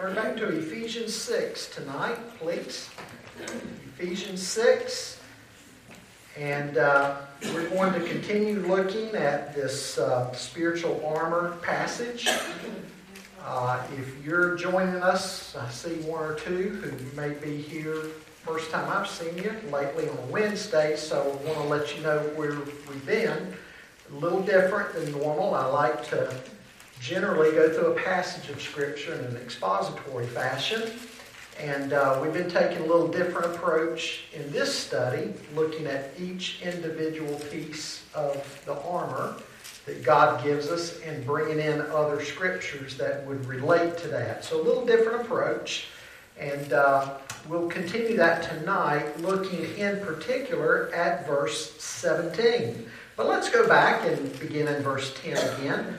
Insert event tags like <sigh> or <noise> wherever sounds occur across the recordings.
Turn back to Ephesians 6 tonight, please. Ephesians 6. And uh, we're going to continue looking at this uh, spiritual armor passage. Uh, if you're joining us, I see one or two who may be here first time I've seen you lately on Wednesday, so I want to let you know where we've been. A little different than normal. I like to generally go through a passage of Scripture in an expository fashion. And uh, we've been taking a little different approach in this study, looking at each individual piece of the armor that God gives us and bringing in other scriptures that would relate to that. So, a little different approach. And uh, we'll continue that tonight, looking in particular at verse 17. But let's go back and begin in verse 10 again,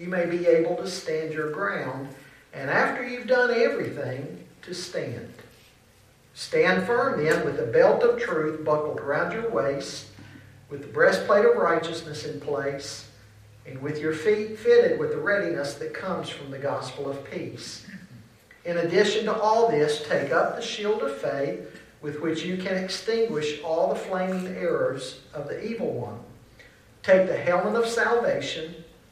you may be able to stand your ground, and after you've done everything, to stand. Stand firm then with the belt of truth buckled around your waist, with the breastplate of righteousness in place, and with your feet fitted with the readiness that comes from the gospel of peace. In addition to all this, take up the shield of faith with which you can extinguish all the flaming arrows of the evil one. Take the helmet of salvation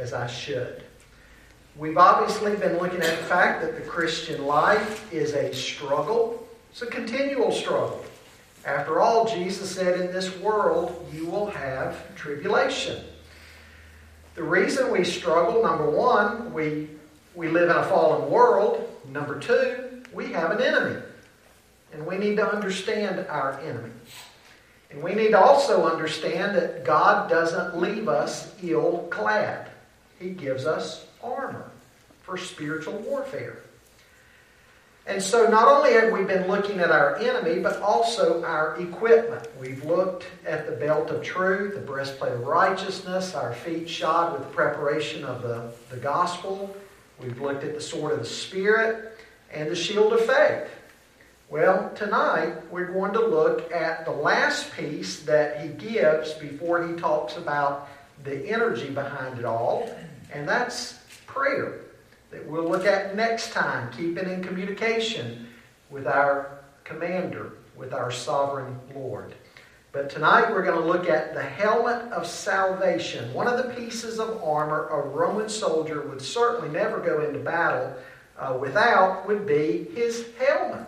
as I should. We've obviously been looking at the fact that the Christian life is a struggle. It's a continual struggle. After all, Jesus said, In this world you will have tribulation. The reason we struggle, number one, we, we live in a fallen world. Number two, we have an enemy. And we need to understand our enemy. And we need to also understand that God doesn't leave us ill clad, He gives us armor for spiritual warfare. And so, not only have we been looking at our enemy, but also our equipment. We've looked at the belt of truth, the breastplate of righteousness, our feet shod with the preparation of the, the gospel. We've looked at the sword of the Spirit and the shield of faith. Well, tonight we're going to look at the last piece that he gives before he talks about the energy behind it all, and that's prayer that we'll look at next time, keeping in communication with our commander, with our sovereign Lord. But tonight we're going to look at the helmet of salvation. One of the pieces of armor a Roman soldier would certainly never go into battle uh, without would be his helmet.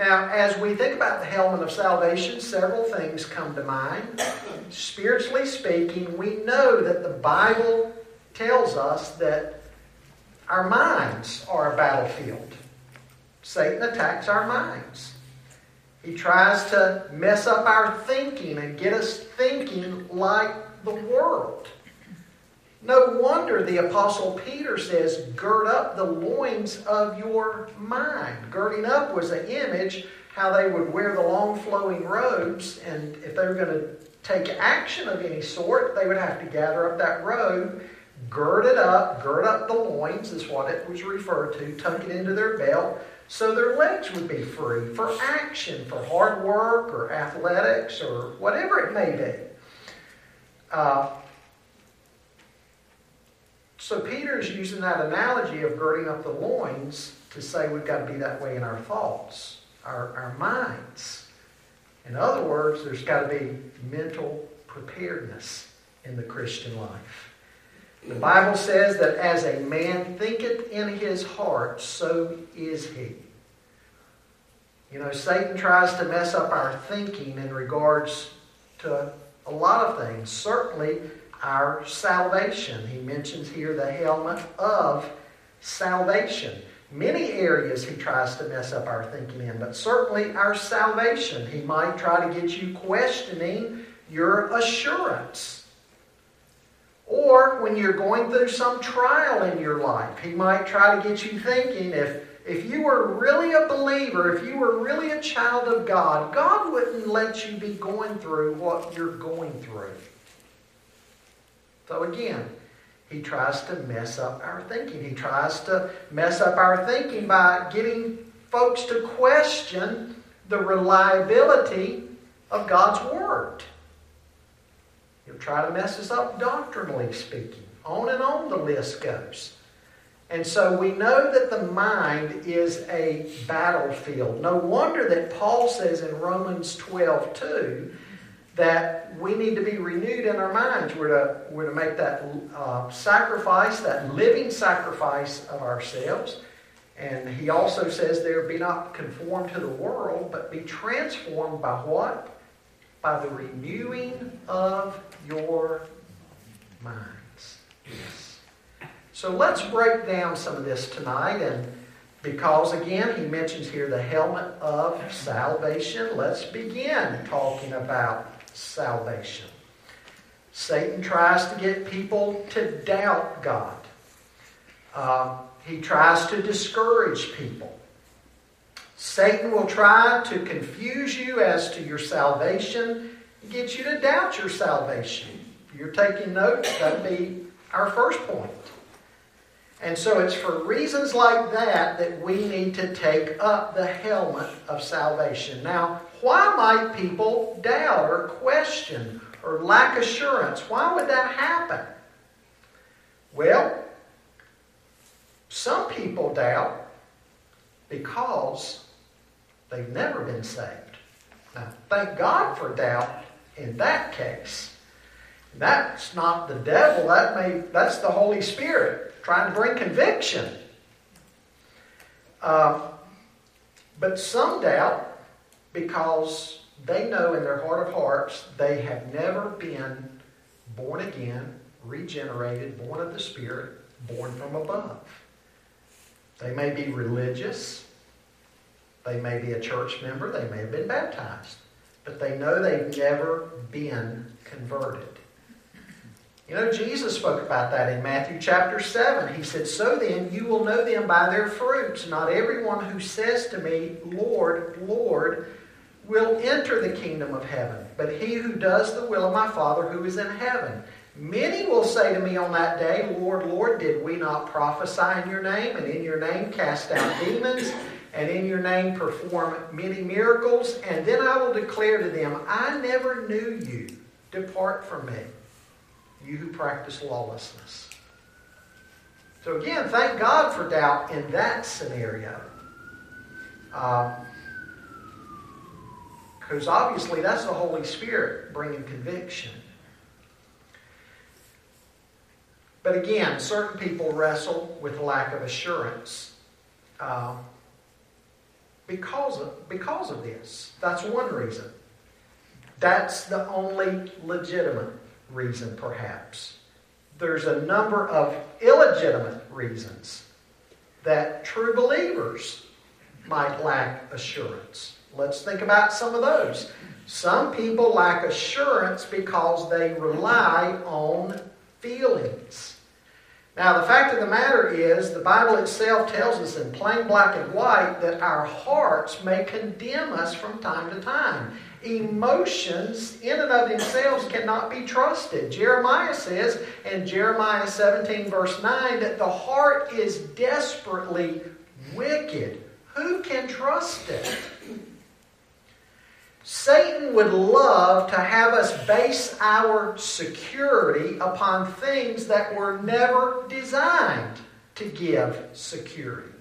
Now, as we think about the helmet of salvation, several things come to mind. Spiritually speaking, we know that the Bible tells us that our minds are a battlefield. Satan attacks our minds. He tries to mess up our thinking and get us thinking like the world. No wonder the Apostle Peter says, Gird up the loins of your mind. Girding up was an image how they would wear the long flowing robes, and if they were going to take action of any sort, they would have to gather up that robe gird it up, gird up the loins, is what it was referred to, tuck it into their belt, so their legs would be free for action, for hard work or athletics or whatever it may be. Uh, so Peter's using that analogy of girding up the loins to say we've got to be that way in our thoughts, our, our minds. In other words, there's got to be mental preparedness in the Christian life. The Bible says that as a man thinketh in his heart, so is he. You know, Satan tries to mess up our thinking in regards to a lot of things. Certainly, our salvation. He mentions here the helmet of salvation. Many areas he tries to mess up our thinking in, but certainly our salvation. He might try to get you questioning your assurance. Or when you're going through some trial in your life, he might try to get you thinking if, if you were really a believer, if you were really a child of God, God wouldn't let you be going through what you're going through. So again, he tries to mess up our thinking. He tries to mess up our thinking by getting folks to question the reliability of God's Word. He'll try to mess us up doctrinally speaking. On and on the list goes. And so we know that the mind is a battlefield. No wonder that Paul says in Romans 12 2 that we need to be renewed in our minds. We're to, we're to make that uh, sacrifice, that living sacrifice of ourselves. And he also says there, be not conformed to the world, but be transformed by what? By the renewing of your minds. Yes. So let's break down some of this tonight. And because, again, he mentions here the helmet of salvation, let's begin talking about salvation. Satan tries to get people to doubt God. Uh, he tries to discourage people. Satan will try to confuse you as to your salvation, get you to doubt your salvation. If you're taking notes, that'd be our first point. And so it's for reasons like that that we need to take up the helmet of salvation. Now, why might people doubt or question or lack assurance? Why would that happen? Well, some people doubt because they've never been saved. Now, thank God for doubt in that case. That's not the devil, that may, that's the Holy Spirit trying to bring conviction. Uh, but some doubt because they know in their heart of hearts they have never been born again, regenerated, born of the Spirit, born from above. They may be religious, they may be a church member, they may have been baptized, but they know they've never been converted. You know, Jesus spoke about that in Matthew chapter 7. He said, So then you will know them by their fruits. Not everyone who says to me, Lord, Lord, will enter the kingdom of heaven, but he who does the will of my Father who is in heaven. Many will say to me on that day, Lord, Lord, did we not prophesy in your name, and in your name cast out demons, and in your name perform many miracles? And then I will declare to them, I never knew you. Depart from me, you who practice lawlessness. So again, thank God for doubt in that scenario. Um, because obviously that's the Holy Spirit bringing conviction. But again, certain people wrestle with lack of assurance uh, because, of, because of this. That's one reason. That's the only legitimate reason, perhaps. There's a number of illegitimate reasons that true believers might lack assurance. Let's think about some of those. Some people lack assurance because they rely on feelings. Now, the fact of the matter is, the Bible itself tells us in plain black and white that our hearts may condemn us from time to time. Emotions, in and of themselves, cannot be trusted. Jeremiah says in Jeremiah 17, verse 9, that the heart is desperately wicked. Who can trust it? Satan would love to have us base our security upon things that were never designed to give security.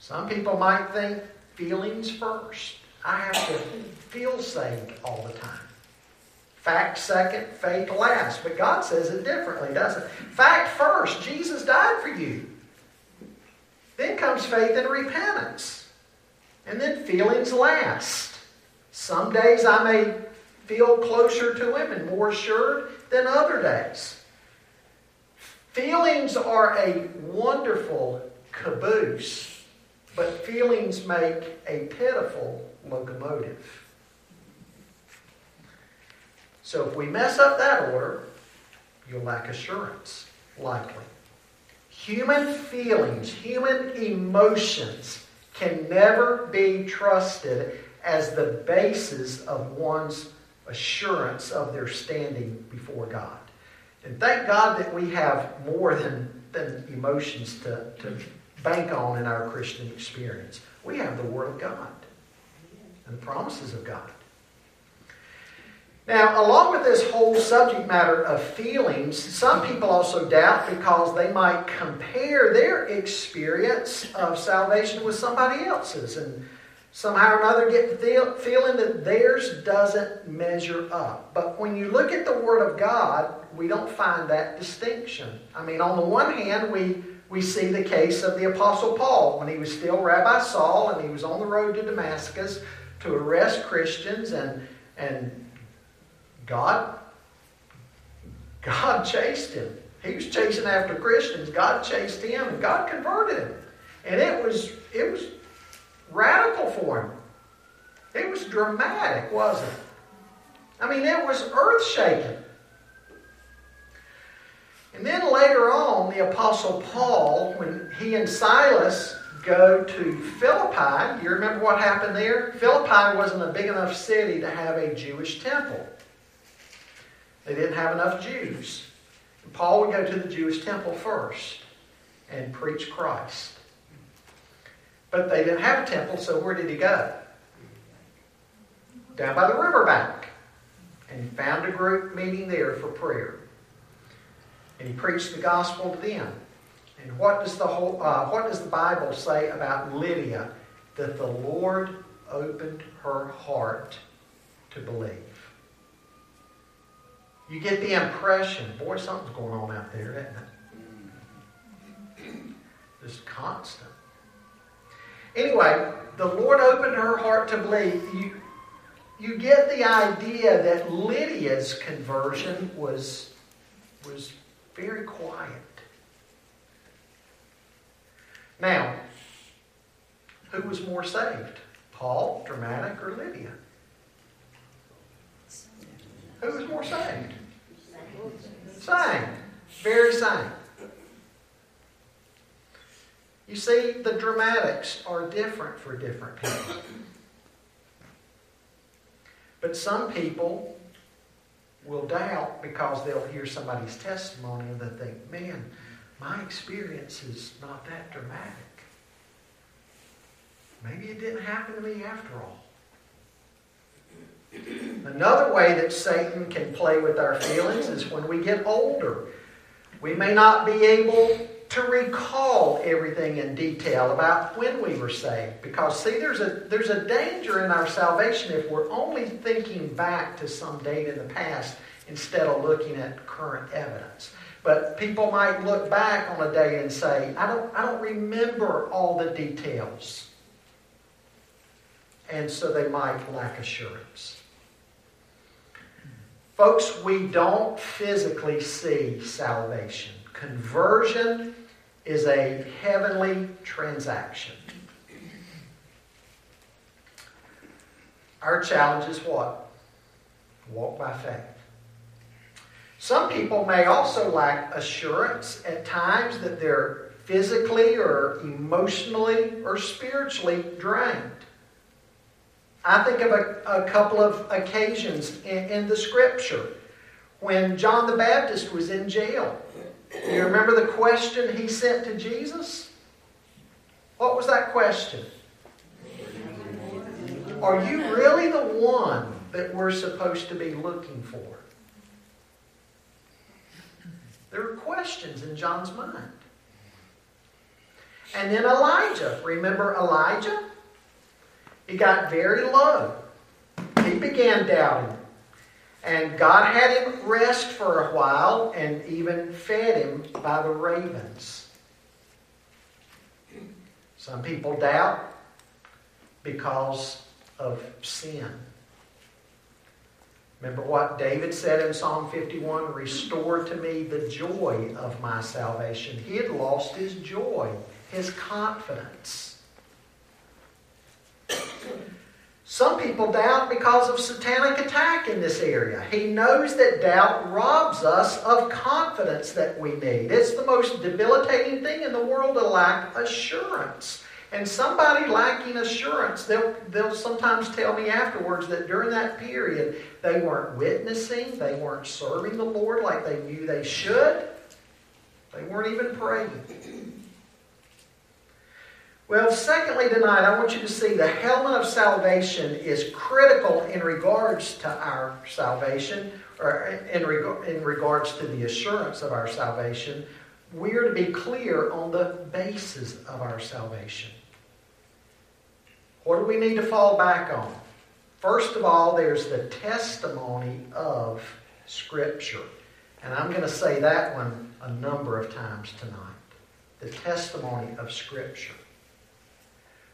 Some people might think feelings first. I have to feel saved all the time. Fact second, faith last. But God says it differently, doesn't it? Fact first, Jesus died for you. Then comes faith and repentance. And then feelings last. Some days I may feel closer to Him and more assured than other days. Feelings are a wonderful caboose, but feelings make a pitiful locomotive. So if we mess up that order, you'll lack assurance, likely. Human feelings, human emotions can never be trusted as the basis of one's assurance of their standing before God. And thank God that we have more than, than emotions to, to bank on in our Christian experience. We have the Word of God and the promises of God. Now, along with this whole subject matter of feelings, some people also doubt because they might compare their experience of salvation with somebody else's and somehow or another get the feeling that theirs doesn't measure up. But when you look at the Word of God, we don't find that distinction. I mean, on the one hand, we, we see the case of the Apostle Paul when he was still Rabbi Saul and he was on the road to Damascus to arrest Christians and, and God, God chased him. He was chasing after Christians. God chased him, and God converted him. And it was it was radical for him. It was dramatic, wasn't it? I mean, it was earth shaking. And then later on, the Apostle Paul, when he and Silas go to Philippi, you remember what happened there? Philippi wasn't a big enough city to have a Jewish temple. They didn't have enough Jews. And Paul would go to the Jewish temple first and preach Christ. But they didn't have a temple, so where did he go? Down by the riverbank. And he found a group meeting there for prayer. And he preached the gospel to them. And what does the whole, uh, what does the Bible say about Lydia? That the Lord opened her heart to believe. You get the impression, boy, something's going on out there, isn't it? Just constant. Anyway, the Lord opened her heart to believe. You, you get the idea that Lydia's conversion was, was very quiet. Now, who was more saved? Paul, dramatic, or Lydia? Who was more saved? Same. Very same. You see, the dramatics are different for different people. But some people will doubt because they'll hear somebody's testimony and they think, man, my experience is not that dramatic. Maybe it didn't happen to me after all. Another way that Satan can play with our feelings is when we get older. We may not be able to recall everything in detail about when we were saved. Because, see, there's a, there's a danger in our salvation if we're only thinking back to some date in the past instead of looking at current evidence. But people might look back on a day and say, I don't, I don't remember all the details. And so they might lack assurance. Folks, we don't physically see salvation. Conversion is a heavenly transaction. Our challenge is what? Walk by faith. Some people may also lack assurance at times that they're physically or emotionally or spiritually drained. I think of a, a couple of occasions in, in, the scripture when John the Baptist was in jail. You remember the question he sent to Jesus? What was that question? Are you really the one that we're supposed to be looking for? There were questions in John's mind. And then Elijah. Remember Elijah? He got very low. He began doubting. And God had him rest for a while and even fed him by the ravens. Some people doubt because of sin. Remember what David said in Psalm 51 Restore to me the joy of my salvation. He had lost his joy, his confidence. Some people doubt because of satanic attack in this area. He knows that doubt robs us of confidence that we need. It's the most debilitating thing in the world to lack assurance. And somebody lacking assurance, they'll, they'll sometimes tell me afterwards that during that period, they weren't witnessing, they weren't serving the Lord like they knew they should, they weren't even praying. Well, secondly, tonight, I want you to see the helmet of salvation is critical in regards to our salvation, or in, reg- in regards to the assurance of our salvation. We are to be clear on the basis of our salvation. What do we need to fall back on? First of all, there's the testimony of Scripture. And I'm going to say that one a number of times tonight. The testimony of Scripture.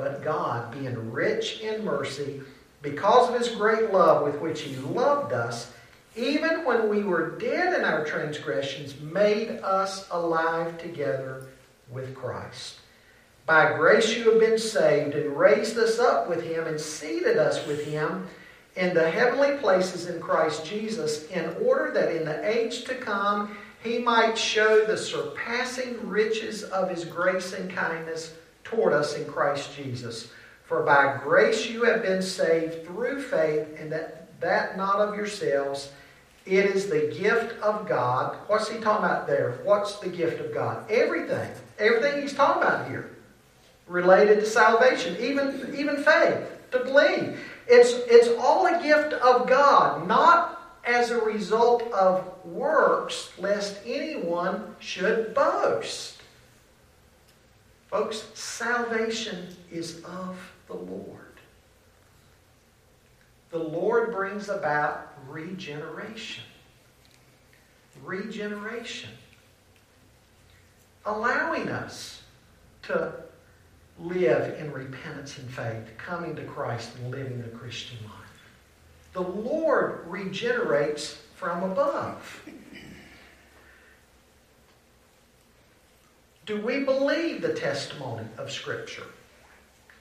But God, being rich in mercy, because of his great love with which he loved us, even when we were dead in our transgressions, made us alive together with Christ. By grace you have been saved, and raised us up with him, and seated us with him in the heavenly places in Christ Jesus, in order that in the age to come he might show the surpassing riches of his grace and kindness toward us in Christ Jesus. For by grace you have been saved through faith, and that, that not of yourselves. It is the gift of God. What's he talking about there? What's the gift of God? Everything. Everything he's talking about here related to salvation, even, even faith, to believe. It's, it's all a gift of God, not as a result of works, lest anyone should boast. Folks, salvation is of the Lord. The Lord brings about regeneration. Regeneration. Allowing us to live in repentance and faith, coming to Christ and living the Christian life. The Lord regenerates from above. Do we believe the testimony of Scripture?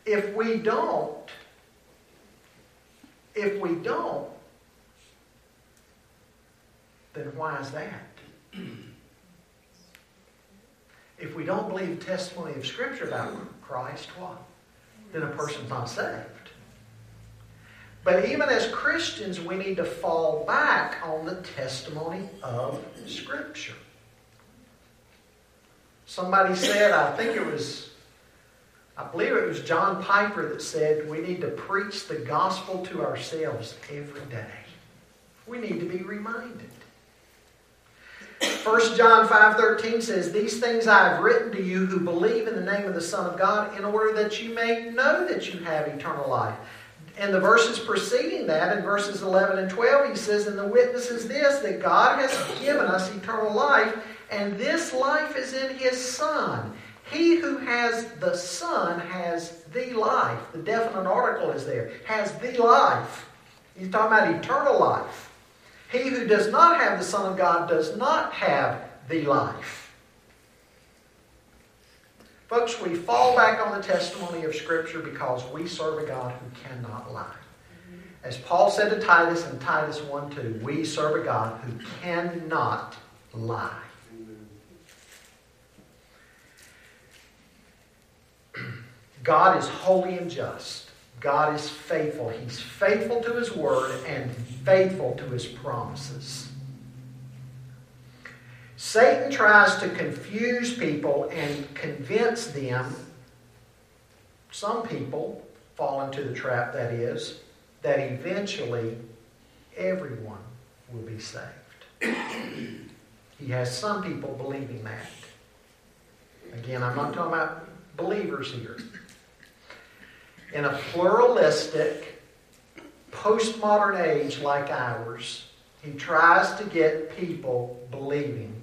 If we don't, if we don't, then why is that? <clears throat> If we don't believe testimony of Scripture about Christ, what? Then a person's not saved. But even as Christians, we need to fall back on the testimony of Scripture. Somebody said, I think it was, I believe it was John Piper that said, we need to preach the gospel to ourselves every day. We need to be reminded. 1 John 5.13 says, These things I have written to you who believe in the name of the Son of God in order that you may know that you have eternal life. And the verses preceding that, in verses 11 and 12, he says, And the witness is this, that God has given us eternal life, and this life is in his Son. He who has the Son has the life. The definite article is there. Has the life. He's talking about eternal life. He who does not have the Son of God does not have the life. Folks, we fall back on the testimony of Scripture because we serve a God who cannot lie. As Paul said to Titus in Titus 1 2, we serve a God who cannot lie. God is holy and just. God is faithful. He's faithful to His word and faithful to His promises. Satan tries to confuse people and convince them, some people fall into the trap that is, that eventually everyone will be saved. he has some people believing that. Again, I'm not talking about believers here. In a pluralistic, postmodern age like ours, he tries to get people believing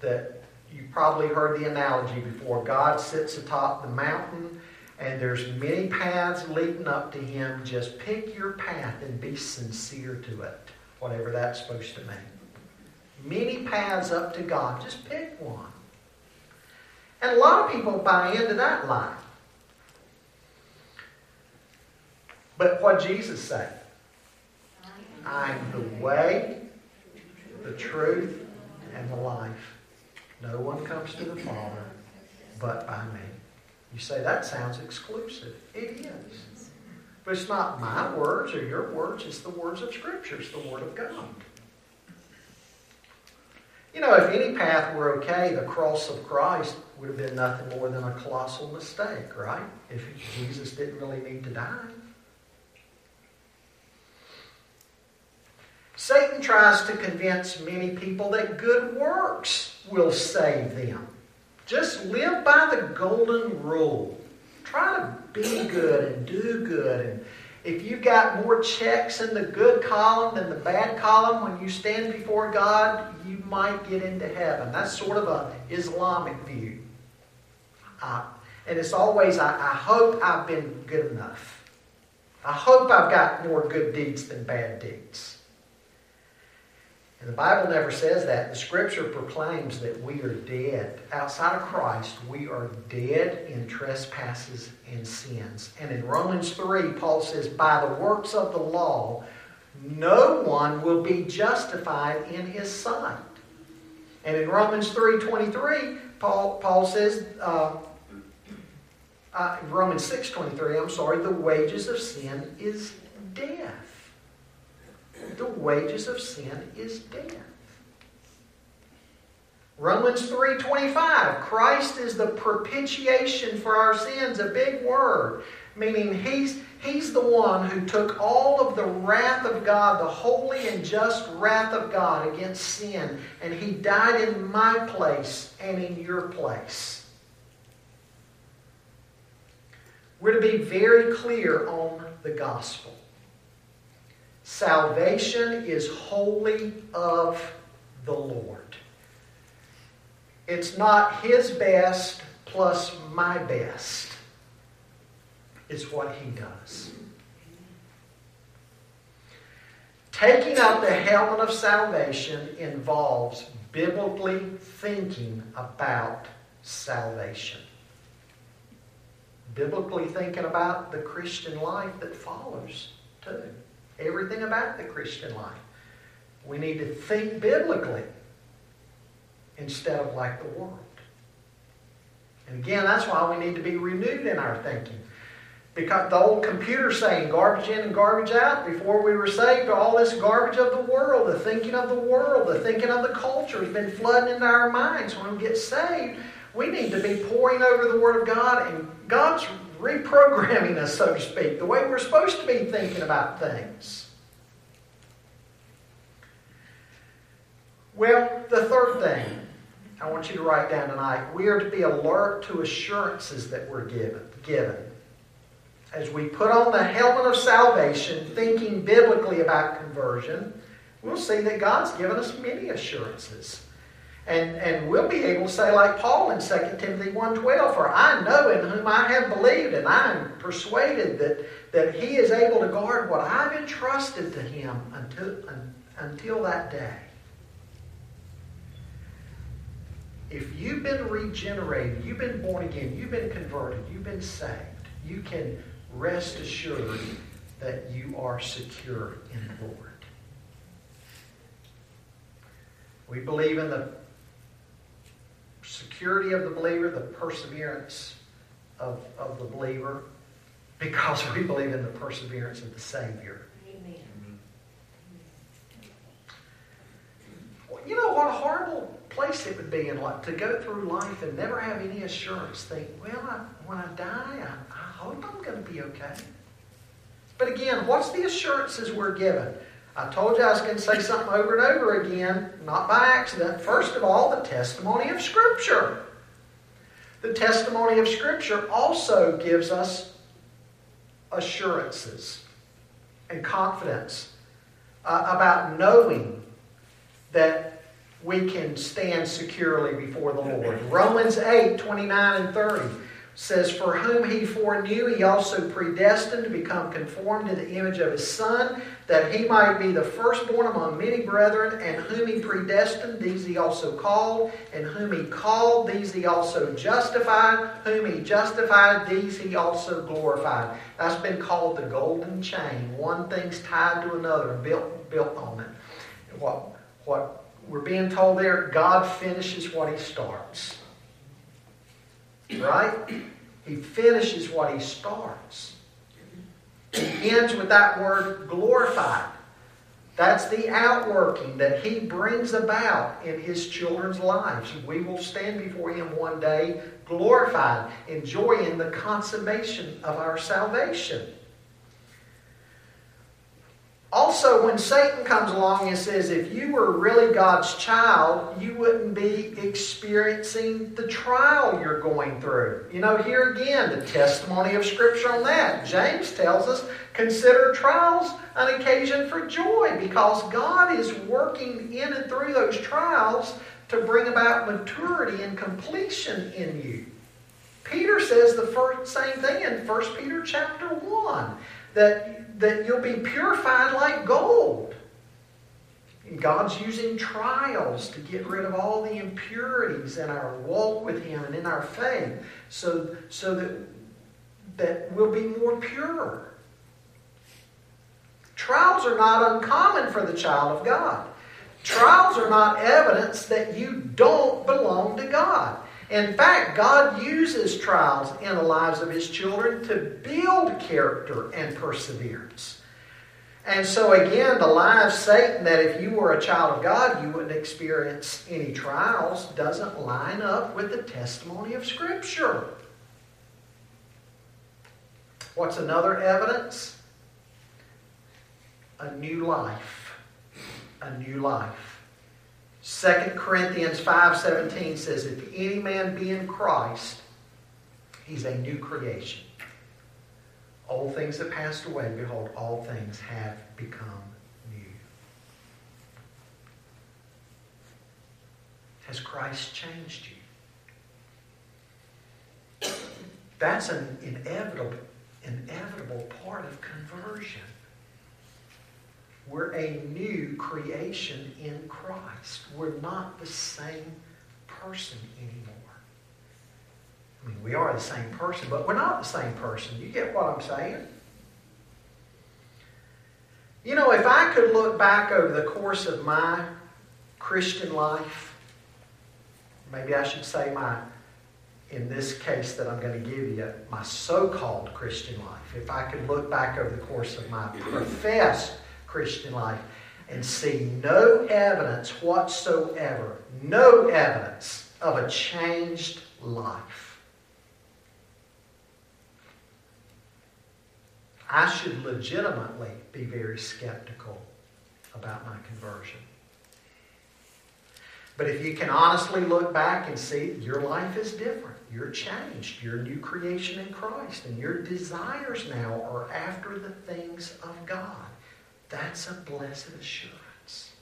that you've probably heard the analogy before. God sits atop the mountain and there's many paths leading up to him. Just pick your path and be sincere to it, whatever that's supposed to mean. Many paths up to God. Just pick one. And a lot of people buy into that lie. But what Jesus said, I'm the way, the truth, and the life. No one comes to the Father but by me. You say, that sounds exclusive. It is. But it's not my words or your words, it's the words of Scripture, it's the Word of God. You know, if any path were okay, the cross of Christ would have been nothing more than a colossal mistake, right? If Jesus didn't really need to die. Satan tries to convince many people that good works will save them. Just live by the golden rule. Try to be good and do good. And if you got more checks in the good column than the bad column, when you stand before God, you might get into heaven. That's sort of an Islamic view. Uh, and it's always, I, I hope I've been good enough. I hope I've got more good deeds than bad deeds. The Bible never says that. The Scripture proclaims that we are dead. Outside of Christ, we are dead in trespasses and sins. And in Romans 3, Paul says, By the works of the law, no one will be justified in his sight. And in Romans 3.23, Paul, Paul says, uh, uh, Romans 6.23, I'm sorry, the wages of sin is death the wages of sin is death. Romans 3:25 Christ is the propitiation for our sins a big word meaning he's he's the one who took all of the wrath of God the holy and just wrath of God against sin and he died in my place and in your place We're to be very clear on the gospel Salvation is wholly of the Lord. It's not His best plus my best. It's what He does. Taking up the helmet of salvation involves biblically thinking about salvation. Biblically thinking about the Christian life that follows, too everything about the Christian life. We need to think biblically instead of like the world. And again, that's why we need to be renewed in our thinking. Because the old computer saying garbage in and garbage out, before we were saved, all this garbage of the world, the thinking of the world, the thinking of the culture has been flooding into our minds. When we get saved, we need to be poring over the Word of God, and God's reprogramming us, so to speak, the way we're supposed to be thinking about things. Well, the third thing I want you to write down tonight we are to be alert to assurances that we're given. given. As we put on the helmet of salvation, thinking biblically about conversion, we'll see that God's given us many assurances. And, and we'll be able to say, like Paul in 2 Timothy 1.12, For I know in whom I have believed, and I am persuaded that, that he is able to guard what I've entrusted to him until, until that day. If you've been regenerated, you've been born again, you've been converted, you've been saved, you can rest assured that you are secure in the Lord. We believe in the security of the believer, the perseverance of, of the believer, because we believe in the perseverance of the Savior. Amen. You know what a horrible place it would be in life to go through life and never have any assurance. Think, well, I, when I die, I, I hope I'm going to be okay. But again, what's the assurances we're given? I told you I was going to say something over and over again, not by accident. First of all, the testimony of Scripture. The testimony of Scripture also gives us assurances and confidence uh, about knowing that we can stand securely before the Lord. Romans 8 29 and 30 says, For whom he foreknew, he also predestined to become conformed to the image of his Son, that he might be the firstborn among many brethren, and whom he predestined, these he also called, and whom he called, these he also justified, whom he justified, these he also glorified. That's been called the golden chain. One thing's tied to another, built, built on it. What, what we're being told there, God finishes what he starts. Right? He finishes what he starts. He ends with that word glorified. That's the outworking that he brings about in his children's lives. We will stand before him one day glorified, enjoying the consummation of our salvation. Also, when Satan comes along and says, if you were really God's child, you wouldn't be experiencing the trial you're going through. You know, here again, the testimony of Scripture on that. James tells us, consider trials an occasion for joy because God is working in and through those trials to bring about maturity and completion in you. Peter says the first, same thing in 1 Peter chapter 1 that, that you'll be purified like gold. And God's using trials to get rid of all the impurities in our walk with Him and in our faith so, so that, that we'll be more pure. Trials are not uncommon for the child of God. Trials are not evidence that you don't belong to God. In fact, God uses trials in the lives of His children to build character and perseverance. And so, again, the lie of Satan that if you were a child of God, you wouldn't experience any trials doesn't line up with the testimony of Scripture. What's another evidence? A new life. A new life. 2 Corinthians 5.17 says, If any man be in Christ, he's a new creation. All things have passed away. Behold, all things have become new. Has Christ changed you? That's an inevitable, inevitable part of conversion. We're a new creation in Christ. We're not the same person anymore. I mean, we are the same person, but we're not the same person. You get what I'm saying? You know, if I could look back over the course of my Christian life, maybe I should say my, in this case that I'm going to give you, my so called Christian life, if I could look back over the course of my professed Christian life and see no evidence whatsoever, no evidence of a changed life. I should legitimately be very skeptical about my conversion. But if you can honestly look back and see your life is different, you're changed, you're a new creation in Christ, and your desires now are after the things of God. That's a blessed assurance.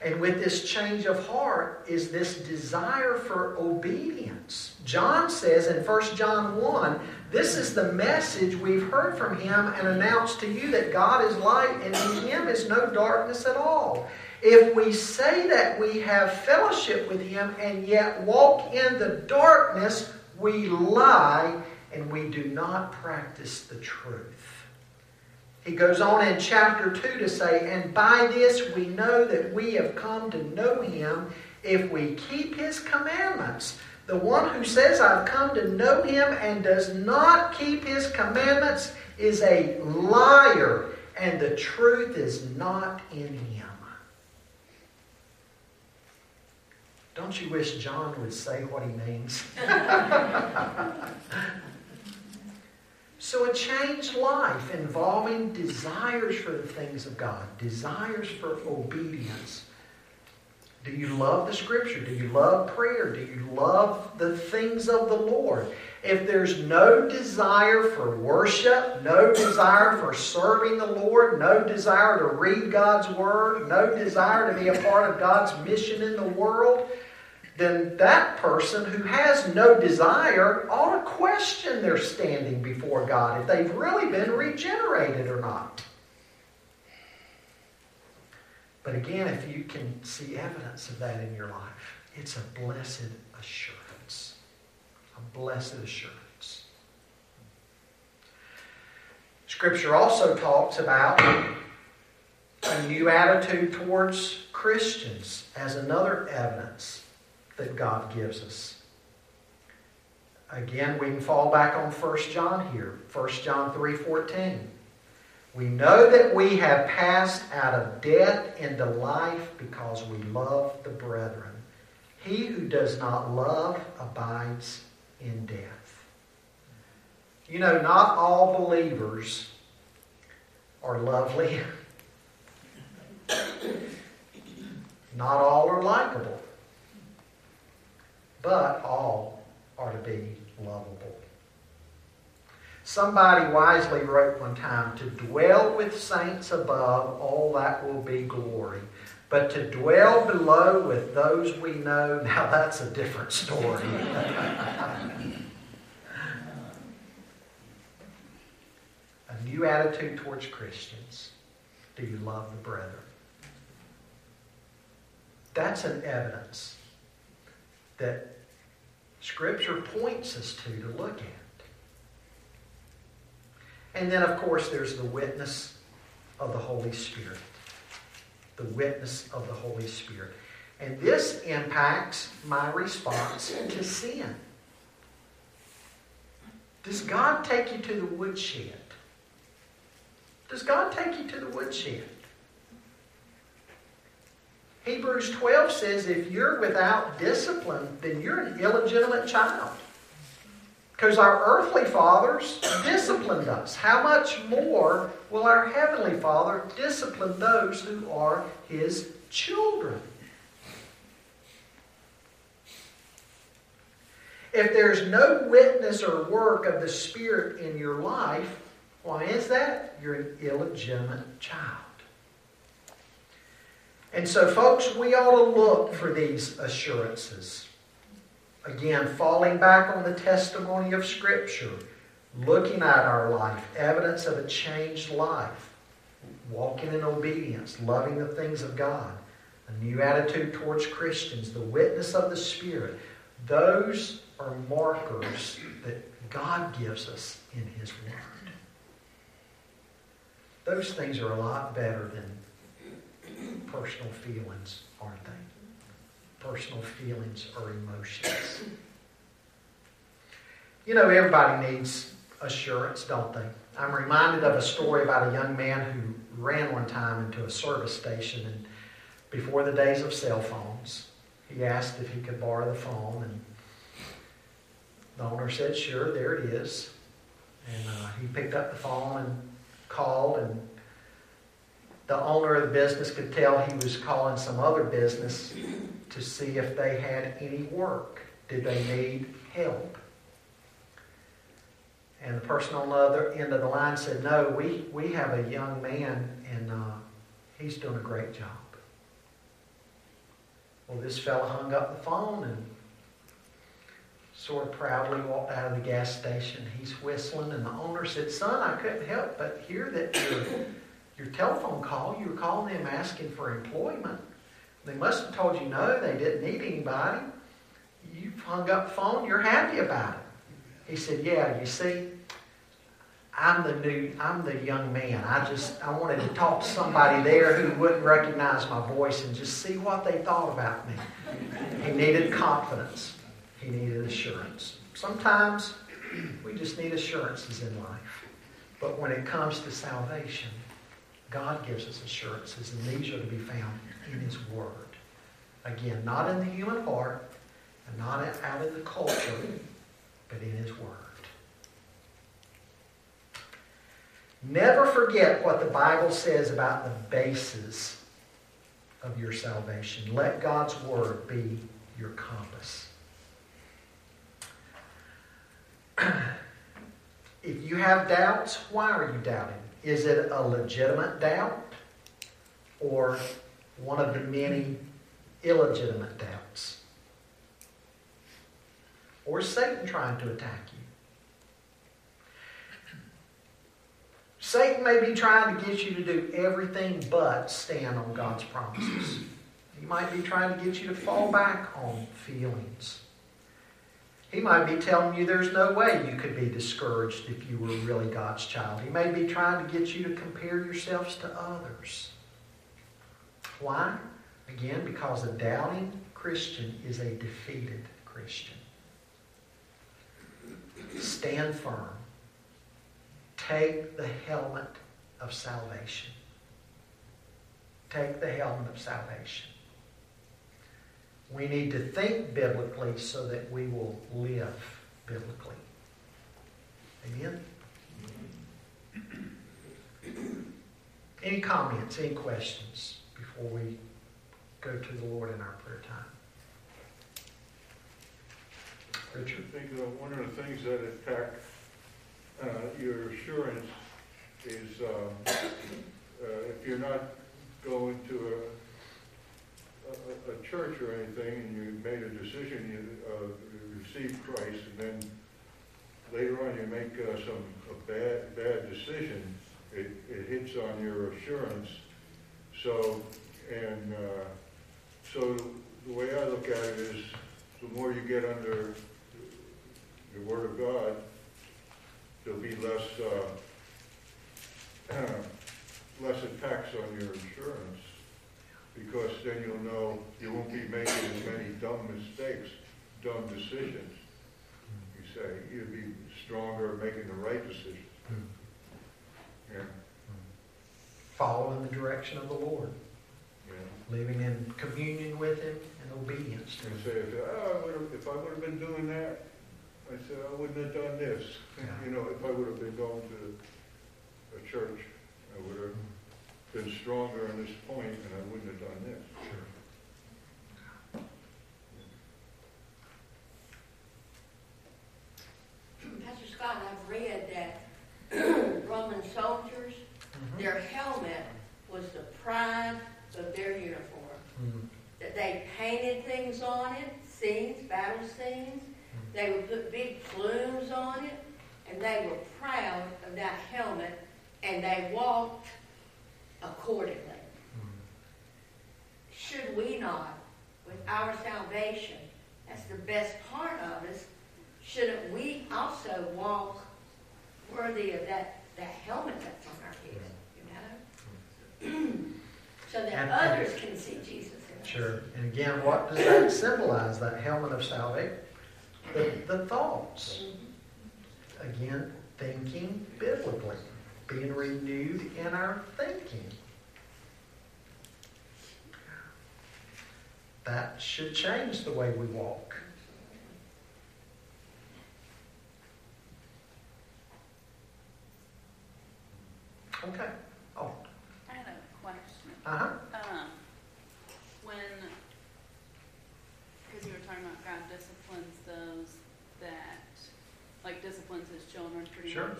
And with this change of heart is this desire for obedience. John says in 1 John 1 this is the message we've heard from him and announced to you that God is light and in him is no darkness at all. If we say that we have fellowship with him and yet walk in the darkness, we lie and we do not practice the truth. He goes on in chapter 2 to say, And by this we know that we have come to know him if we keep his commandments. The one who says, I've come to know him and does not keep his commandments is a liar, and the truth is not in him. Don't you wish John would say what he means? <laughs> So, a changed life involving desires for the things of God, desires for obedience. Do you love the Scripture? Do you love prayer? Do you love the things of the Lord? If there's no desire for worship, no desire for serving the Lord, no desire to read God's Word, no desire to be a part of God's mission in the world, then that person who has no desire ought to question their standing before God if they've really been regenerated or not. But again, if you can see evidence of that in your life, it's a blessed assurance. A blessed assurance. Scripture also talks about a new attitude towards Christians as another evidence that God gives us. Again, we can fall back on 1 John here. 1 John 3.14. We know that we have passed out of death into life because we love the brethren. He who does not love abides in death. You know, not all believers are lovely. <laughs> not all are likable but all are to be lovable. Somebody wisely wrote one time, To dwell with saints above, all that will be glory. But to dwell below with those we know, <laughs> now that's a different story. <laughs> a new attitude towards Christians. Do you love the brethren? That's an evidence that Scripture points us to to look at. And then, of course, there's the witness of the Holy Spirit. The witness of the Holy Spirit. And this impacts my response to sin. Does God take you to the woodshed? Does God take you to the woodshed? Hebrews 12 says if you're without discipline, then you're an illegitimate child. Because our earthly fathers disciplined us. How much more will our heavenly Father discipline those who are his children? If there's no witness or work of the Spirit in your life, why is that? You're an illegitimate child. And so, folks, we ought to look for these assurances. Again, falling back on the testimony of Scripture, looking at our life, evidence of a changed life, walking in obedience, loving the things of God, a new attitude towards Christians, the witness of the Spirit. Those are markers that God gives us in His Word. Those things are a lot better than personal feelings, aren't they? Personal feelings or emotions. You know, everybody needs assurance, don't they? I'm reminded of a story about a young man who ran one time into a service station and before the days of cell phones. He asked if he could borrow the phone and the owner said, sure, there it is. And uh, he picked up the phone and called and the owner of the business could tell he was calling some other business to see if they had any work. Did they need help? And the person on the other end of the line said, No, we, we have a young man and uh, he's doing a great job. Well, this fellow hung up the phone and sort of proudly walked out of the gas station. He's whistling, and the owner said, Son, I couldn't help but hear that your telephone call, you were calling them asking for employment. They must have told you no, they didn't need anybody. You hung up the phone, you're happy about it. He said, Yeah, you see, I'm the new, I'm the young man. I just, I wanted to talk to somebody there who wouldn't recognize my voice and just see what they thought about me. He needed confidence. He needed assurance. Sometimes we just need assurances in life. But when it comes to salvation, God gives us assurances, and these are to be found in His Word. Again, not in the human heart, and not out of the culture, but in His Word. Never forget what the Bible says about the basis of your salvation. Let God's Word be your compass. <clears throat> if you have doubts, why are you doubting? Is it a legitimate doubt or one of the many illegitimate doubts? Or is Satan trying to attack you? Satan may be trying to get you to do everything but stand on God's promises. He might be trying to get you to fall back on feelings. He might be telling you there's no way you could be discouraged if you were really God's child. He may be trying to get you to compare yourselves to others. Why? Again, because a doubting Christian is a defeated Christian. Stand firm. Take the helmet of salvation. Take the helmet of salvation. We need to think biblically so that we will live biblically. Amen? Any comments, any questions before we go to the Lord in our prayer time? Richard? I think uh, one of the things that attack uh, your assurance is um, uh, if you're not going to a, a, church or anything and you made a decision, you uh, receive Christ, and then later on you make uh, some a bad bad decision, it, it hits on your assurance. So and uh, so the way I look at it is, the more you get under the Word of God, there'll be less uh, <clears throat> less attacks on your insurance because then you'll know you won't be making as many dumb mistakes, dumb decisions. You say you'll be stronger making the right decision. Hmm. Yeah, Following the direction of the Lord. yeah. Living in communion with Him and obedience to And Him. say if, oh, I if I would have been doing that, I said I wouldn't have done this. Yeah. <laughs> You know, if I would have been going to a church, I would have hmm. Been stronger on this point, and I wouldn't have done this. Sure. Pastor Scott, I've read that <clears throat> Roman soldiers, Mhm. their helmet was the pride of their uniform. Mhm. That they painted things on it, scenes, battle scenes. They would put big plumes on it, and they were proud of that helmet, and they walked accordingly. Should we not, with our salvation, that's the best part of us, shouldn't we also walk worthy of that, that helmet that's on our head, you know? So that And- others can see Jesus in us. Sure. And again, what does that symbolize, that helmet of salvation? The, the thoughts. Mhm. Again, thinking biblically, being renewed in our thinking. That should change the way we walk. Okay. Oh, I had a question. uh-huh. Um, when, because you were talking about God disciplines those that, like disciplines his children pretty Sure. much.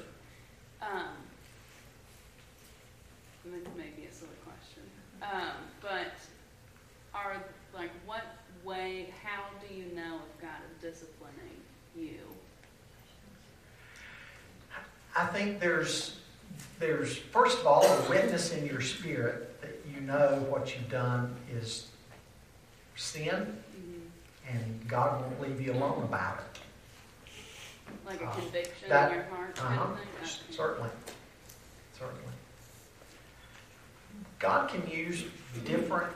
Um, and this may be a silly question. Um, but are, like, what way, how do you know if God is disciplining you? I think there's, there's, first of all, a witness in your spirit that you know what you've done is sin, and God won't leave you alone about it. Like a Uh, conviction that- in your heart Uh-huh, of? Okay. certainly, certainly. God can use different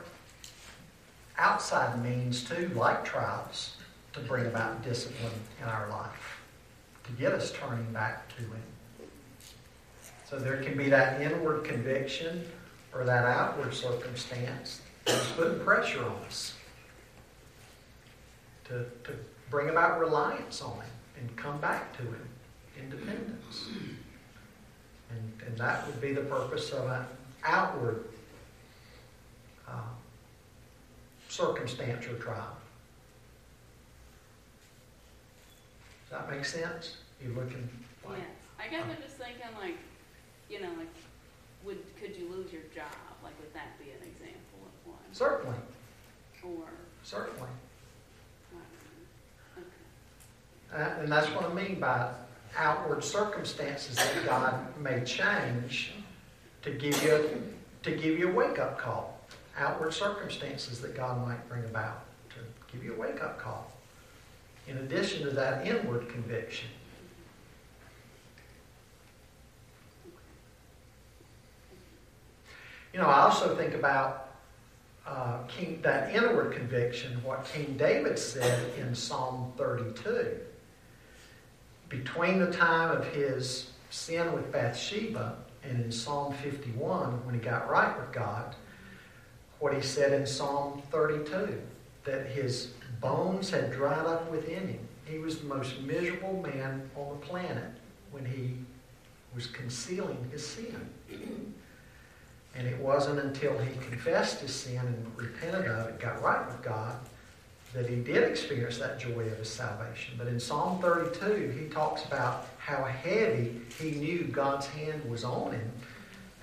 outside means too, like trials, to bring about discipline in our life, to get us turning back to Him. So there can be that inward conviction or that outward circumstance that's putting pressure on us to, to bring about reliance on Him and come back to Him, independence. And, and that would be the purpose of an outward uh, circumstance or trial. Does that make sense? You looking like, Yes, I guess I'm just thinking like, you know, like, would, could you lose your job? Like, would that be an example of one? certainly, Or, certainly. Okay. Uh, And that's what I mean by outward circumstances that God may change to give you, to give you a wake-up call. Outward circumstances that God might bring about to give you a wake-up call. In addition to that inward conviction. You know, I also think about uh, King, that inward conviction, what King David said in Psalm 32. Between the time of his sin with Bathsheba and in Psalm 51, when he got right with God, what he said in Psalm 32, that his bones had dried up within him. He was the most miserable man on the planet when he was concealing his sin. And it wasn't until he confessed his sin and repented of it, got right with God, that he did experience that joy of his salvation. But in Psalm 32, he talks about how heavy he knew God's hand was on him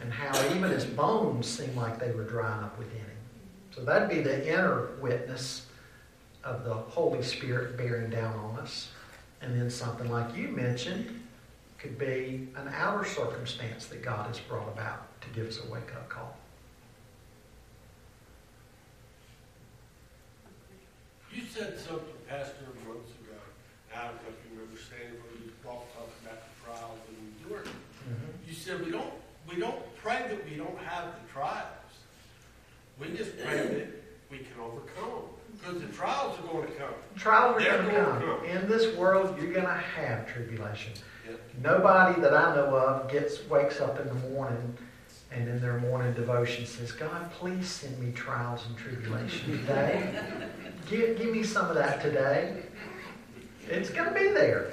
and how even his bones seemed like they were drying up within him. So that'd be the inner witness of the Holy Spirit bearing down on us. And then something like you mentioned could be an outer circumstance that God has brought about to give us a wake up call. You said something, Pastor, months ago. I don't know if you remember saying it, when you all talked about the trials and endurance. Mm-hmm. You said we don't we don't pray that we don't have the trials. We just pray that we can overcome because the trials are going to come. Trials are going to going to come. come. In this world, you're going to have tribulation. Yep. Nobody that I know of gets wakes up in the morning and in their morning devotion says, God, please send me trials and tribulation today. give, give me some of that today. It's going to be there.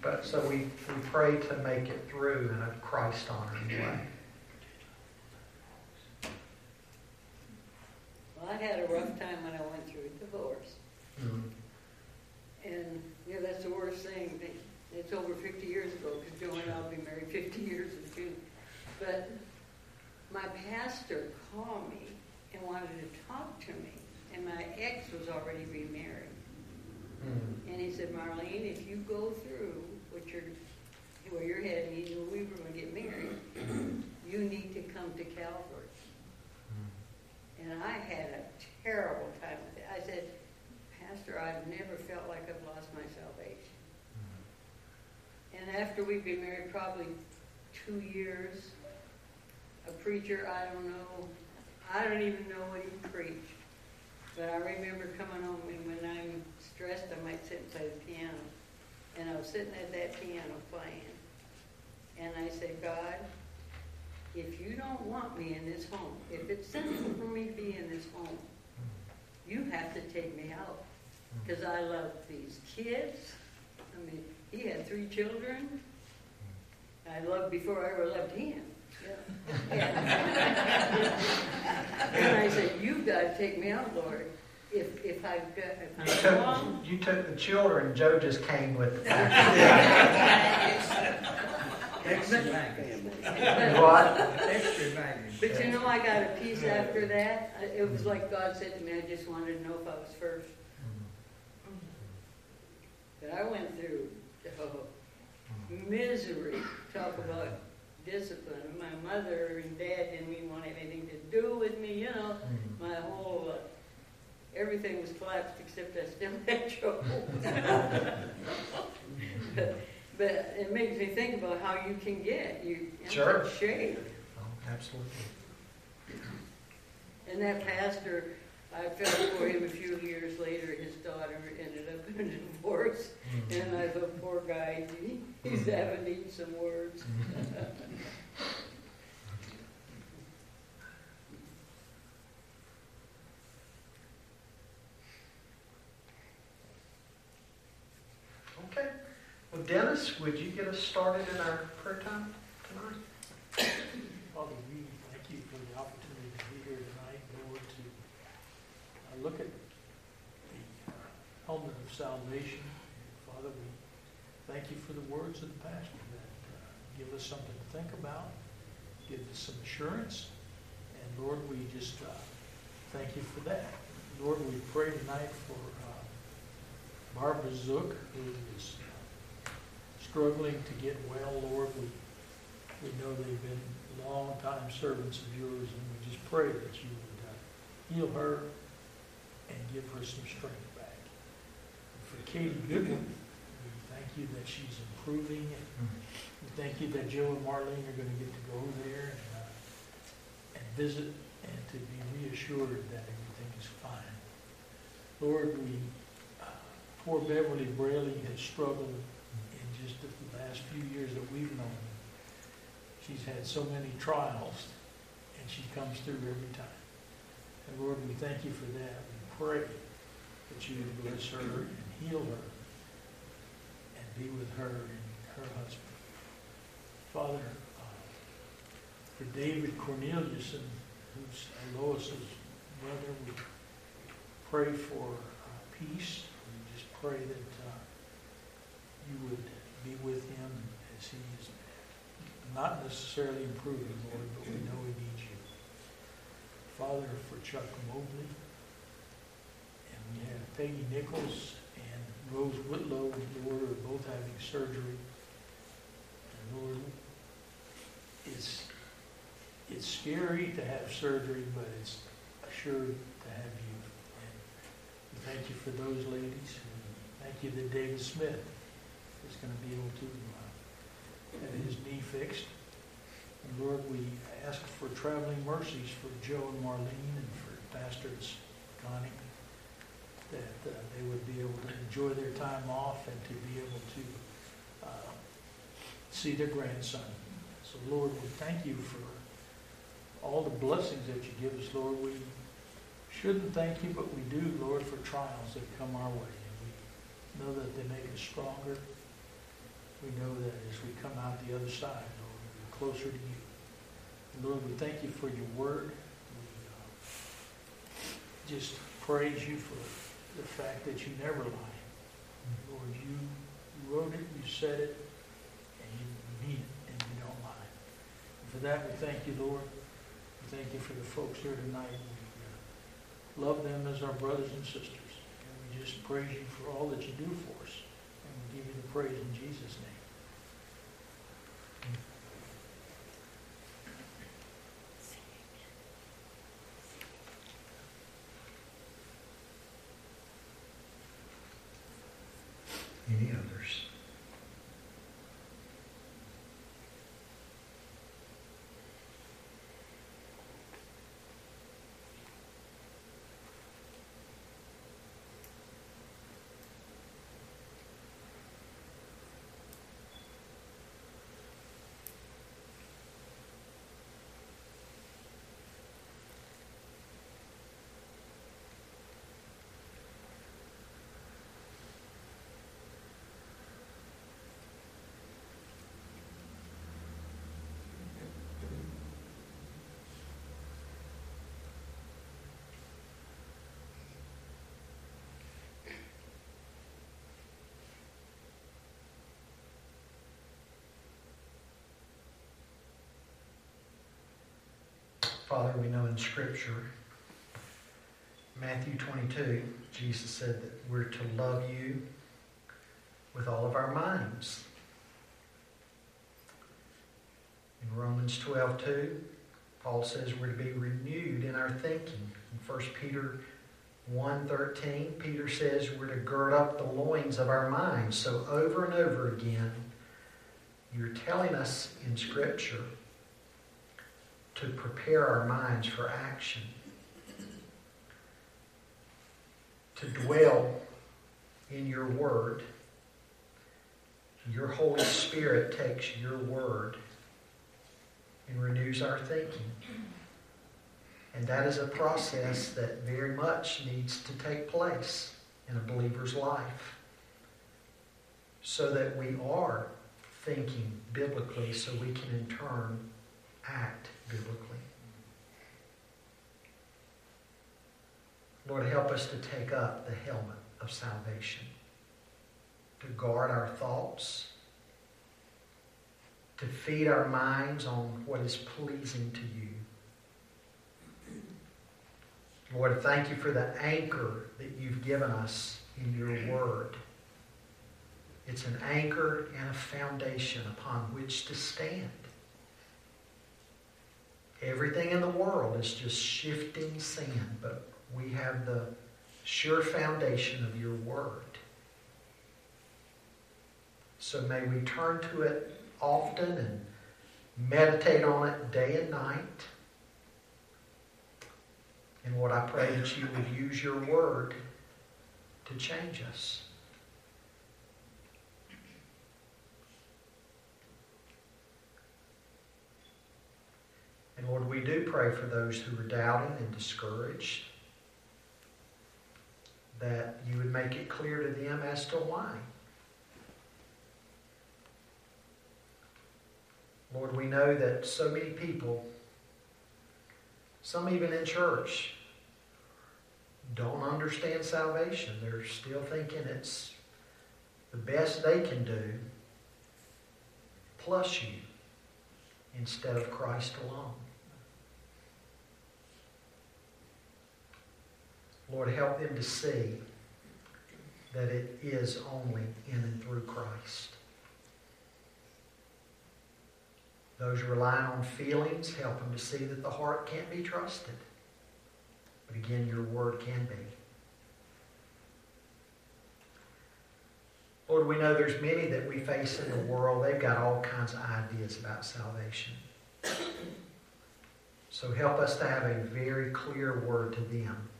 But so we, we pray to make it through in a Christ honoring way. Well, I had a rough time when I went through a divorce. Mhm. And, you know, that's the worst thing. that- It's over 50 years ago, because Joe and I will be married 50 years in June. But my pastor called me and wanted to talk to me. And my ex was already remarried. Mhm. And he said, Marlene, if you go through what you're, where you're heading, you knew we were going to get married, <clears throat> you need to come to Calvary. Hmm. And I had a terrible time with it. I said, Pastor, I've never felt like I've lost my salvation. Hmm. And after we'd been married probably two years, a preacher, I don't know, I don't even know what he preached. But I remember coming home and when I'm stressed, I might sit and play the piano. And I was sitting at that piano playing. And I said, God, if you don't want me in this home, if it's sinful for me to be in this home, you have to take me out. Because I love these kids. I mean, he had three children. I loved before I ever loved him. And I said, you've got to take me out, Lord. If, if I've got, You I'm took, wrong, you took the children, Joe just came with the <laughs> Extra baggage. What? Extra baggage. But you know, I got a peace after that. Uh, it was like God said to me, I just wanted to know if I was first. Mm-hmm. But I went through oh, misery. Discipline. My mother and dad didn't even want anything to do with me, you know. My whole, uh, everything was collapsed except I still had Joe. But but it makes me think about how you can get, you, in Sure. shape. Oh, Absolutely. And that pastor, I fell for him a few years later, his daughter ended up in a divorce. Mm-hmm. And I thought, poor guy, he- he's mm-hmm. having to eat some words. <laughs> Okay. Well, Dennis, would you get us started in our prayer time tonight? Father, we thank you for the opportunity to be here tonight, Lord, to uh, look at the helmet of salvation. Father, we thank you for the words of the pastor that uh, give us something to think about, give us some assurance, and Lord, we just uh, thank you for that. Lord, we pray tonight for uh, Barbara Zook, who is uh, struggling to get well, Lord. We we know they've been long-time servants of yours, and we just pray that you would uh, heal her and give her some strength back. For Katie Goodwin, we thank you that she's improving. And we thank you that Joe and Marlene are going to get to go there and, uh, and visit and to be reassured that everything is fine. Lord, we, uh, poor Beverly Braley has struggled in just the last few years that we've known her. She's had so many trials, and she comes through every time. And Lord, we thank you for that. We pray that you would bless her and heal her and be with her and her husband. Father, uh, for David Corneliuson, who's Lois's brother, we pray for uh, peace. We just pray that uh, you would be with him as he is not necessarily improving, Lord, but we know he needs you. Father, for Chuck Mobley, we have Peggy Nichols and Rose Whitlow, Lord, are both having surgery. And Lord, it's, it's scary to have surgery, but it's assured to have you. And thank you for those ladies. And thank you that David Smith is going to be able to uh, have his knee fixed. And Lord, we ask for traveling mercies for Joe and Marlene and for Pastors Connie, that uh, they would be able to enjoy their time off and to be able to uh, see their grandson. So Lord, we thank you for all the blessings that you give us, Lord. We shouldn't thank you, but we do, Lord, for trials that come our way. And we know that they make us stronger. We know that as we come out the other side, Lord, we're closer to you. And Lord, we thank you for your word. We uh, just praise you for the fact that you never lie. Lord, you wrote it, you said it, and you mean it, and you don't lie. And for that, we thank you, Lord. We thank you for the folks here tonight. We uh, love them as our brothers and sisters. And we just praise you for all that you do for us. And we give you the praise in Jesus' name. Any others? Father, we know in Scripture, Matthew 22, Jesus said that we're to love you with all of our minds. In Romans 12, 2, Paul says we're to be renewed in our thinking. In 1 Peter 1.13, Peter says we're to gird up the loins of our minds. So over and over again, you're telling us in Scripture to prepare our minds for action, to dwell in your word. Your Holy Spirit takes your word and renews our thinking. And that is a process that very much needs to take place in a believer's life so that we are thinking biblically so we can in turn act biblically. Lord, help us to take up the helmet of salvation, to guard our thoughts, to feed our minds on what is pleasing to you. Lord, thank you for the anchor that you've given us in your word. It's an anchor and a foundation upon which to stand. Everything in the world is just shifting sand, but we have the sure foundation of your word. So may we turn to it often and meditate on it day and night. And what I pray that you would use your word to change us. And Lord, we do pray for those who are doubting and discouraged that you would make it clear to them as to why. Lord, we know that so many people, some even in church, don't understand salvation. They're still thinking it's the best they can do plus you instead of Christ alone. Lord, help them to see that it is only in and through Christ. Those relying on feelings, help them to see that the heart can't be trusted. But again, your word can be. Lord, we know there's many that we face in the world. They've got all kinds of ideas about salvation. So help us to have a very clear word to them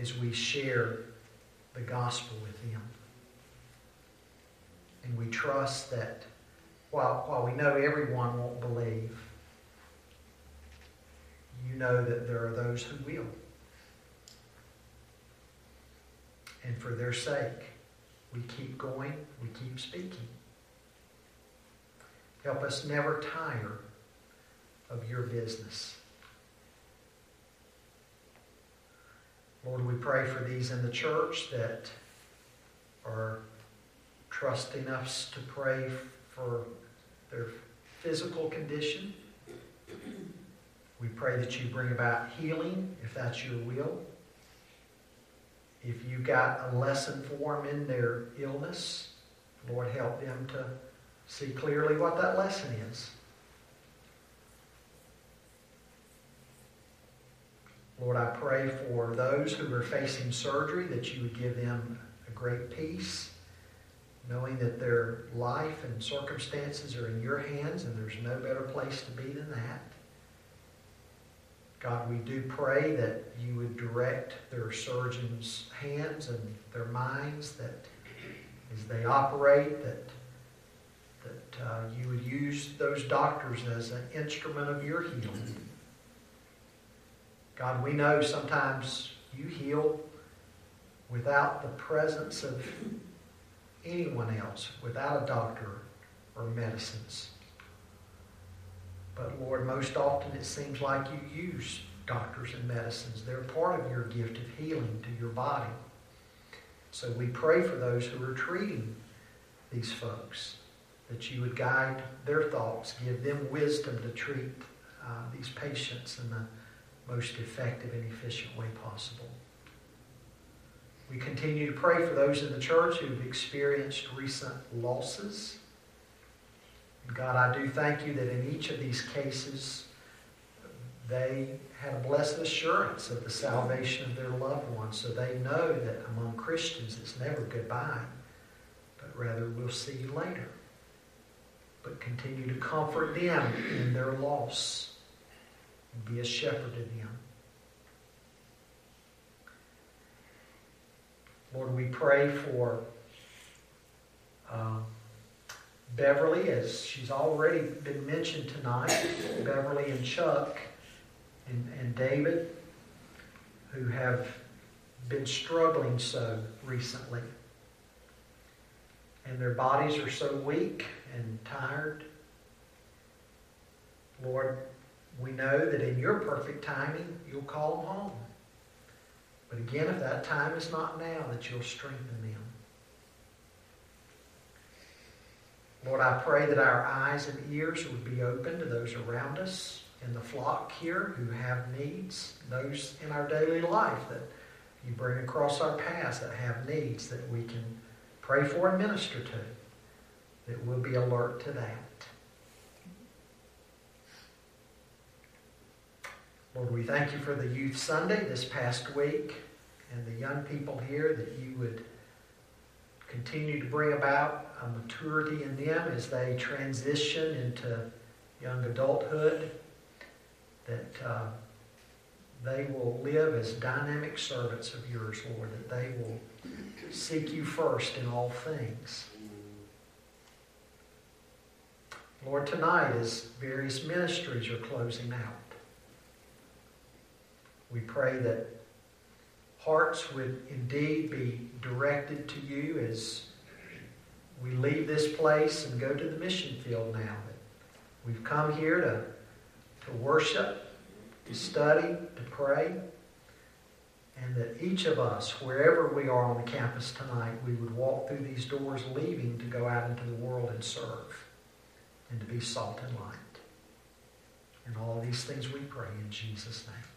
as we share the gospel with them. And we trust that while, while we know everyone won't believe, you know that there are those who will. And for their sake, we keep going, we keep speaking. Help us never tire of your business. Lord, we pray for these in the church that are trusting us to pray for their physical condition. We pray that you bring about healing if that's your will. If you got a lesson for them in their illness, Lord, help them to see clearly what that lesson is. Lord, I pray for those who are facing surgery that you would give them a great peace, knowing that their life and circumstances are in your hands and there's no better place to be than that. God, we do pray that you would direct their surgeons' hands and their minds, that as they operate, that, that uh, you would use those doctors as an instrument of your healing. God, we know sometimes you heal without the presence of anyone else, without a doctor or medicines. But Lord, most often it seems like you use doctors and medicines. They're part of your gift of healing to your body. So we pray for those who are treating these folks, that you would guide their thoughts, give them wisdom to treat uh, these patients in the most effective and efficient way possible. We continue to pray for those in the church who've experienced recent losses. God, I do thank you that in each of these cases, they had a blessed assurance of the salvation of their loved ones. So they know that among Christians it's never goodbye, but rather we'll see you later. But continue to comfort them in their loss and be a shepherd to them. Lord, we pray for um, Beverly, as she's already been mentioned tonight, Beverly and Chuck and, and David, who have been struggling so recently. And their bodies are so weak and tired. Lord, we know that in your perfect timing, you'll call them home. But again, if that time is not now, that you'll strengthen them. Lord, I pray that our eyes and ears would be open to those around us in the flock here who have needs, those in our daily life that you bring across our paths that have needs that we can pray for and minister to, that we'll be alert to that. Lord, we thank you for the Youth Sunday this past week and the young people here that you would continue to bring about a maturity in them as they transition into young adulthood, that uh, they will live as dynamic servants of yours, Lord, that they will seek you first in all things. Lord, tonight as various ministries are closing out, we pray that hearts would indeed be directed to you as we leave this place and go to the mission field now. We've come here to, to worship, to study, to pray, and that each of us, wherever we are on the campus tonight, we would walk through these doors leaving to go out into the world and serve and to be salt and light. And all these things we pray in Jesus' name.